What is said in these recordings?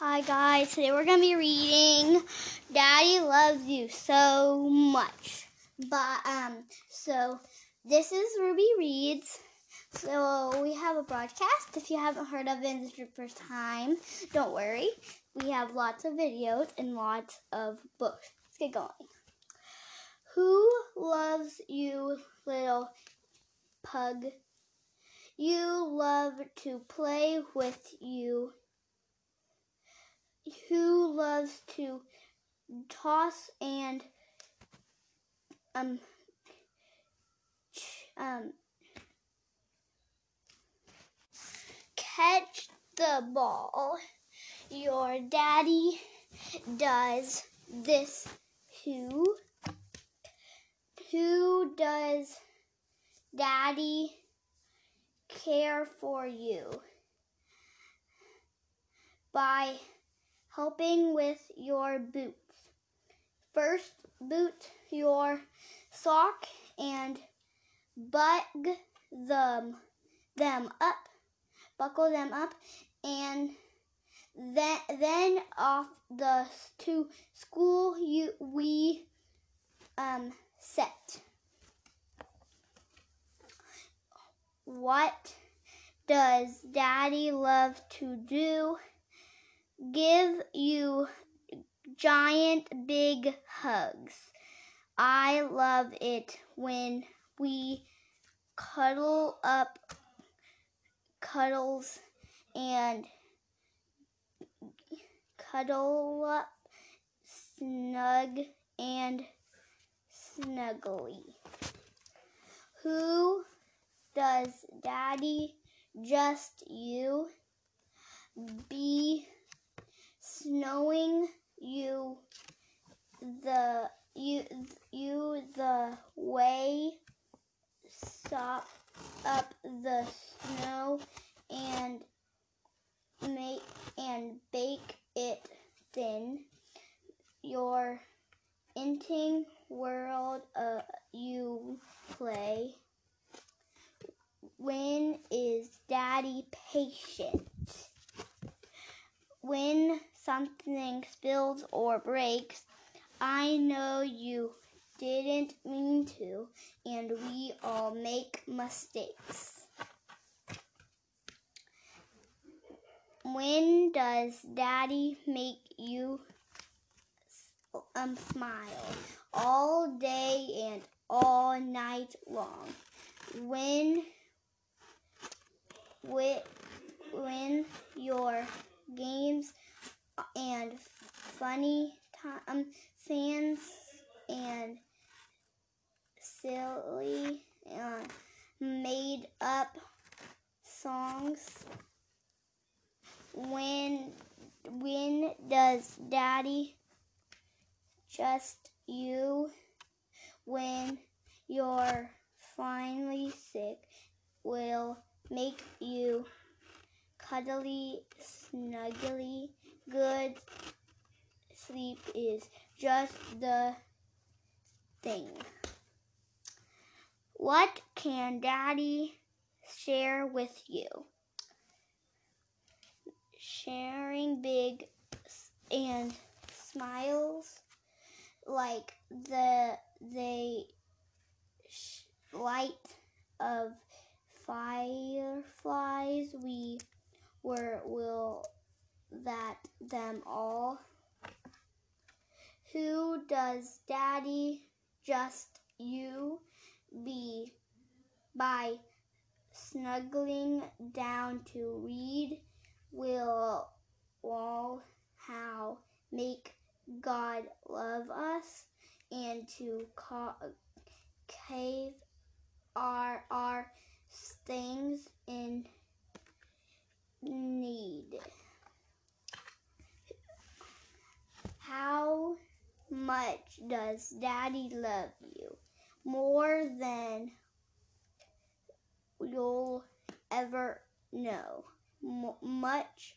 Hi guys, today we're gonna be reading Daddy Loves You So Much. But um so this is Ruby Reads. So we have a broadcast. If you haven't heard of it this is your first time, don't worry. We have lots of videos and lots of books. Let's get going. Who loves you, little pug? You love to play with you who loves to toss and um um catch the ball. Your daddy does this who who does daddy care for you by helping with your boots. First, boot your sock and bug them, them up, buckle them up, and then, then off the to school you we um, set. What does Daddy love to do? Give you giant big hugs. I love it when we cuddle up cuddles and cuddle up snug and snuggly. Who does daddy just you be snowing you the you you the way sop up the snow and make and bake it thin. Your inting world uh, you play when is daddy patient? When something spills or breaks, I know you didn't mean to, and we all make mistakes. When does Daddy make you um, smile? All day and all night long. When, when, when your games and funny time fans and silly uh, made up songs. When when does Daddy just you when you're finally sick will make you cuddly, snuggly, good sleep is just the thing. What can Daddy share with you? Sharing big and smiles like the they light of fireflies we were will that them all? Who does daddy just you be by snuggling down to read will all how make God love us and to cave our our things in need. How much does Daddy love you? More than you'll ever know. M- much,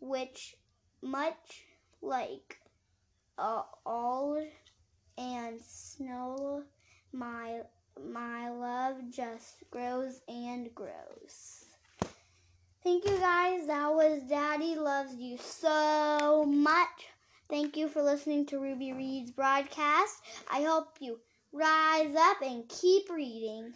which, much like uh, all and snow, my my love just grows and grows. Thank you guys. That was Daddy Loves You so much. Thank you for listening to Ruby Reads broadcast. I hope you rise up and keep reading.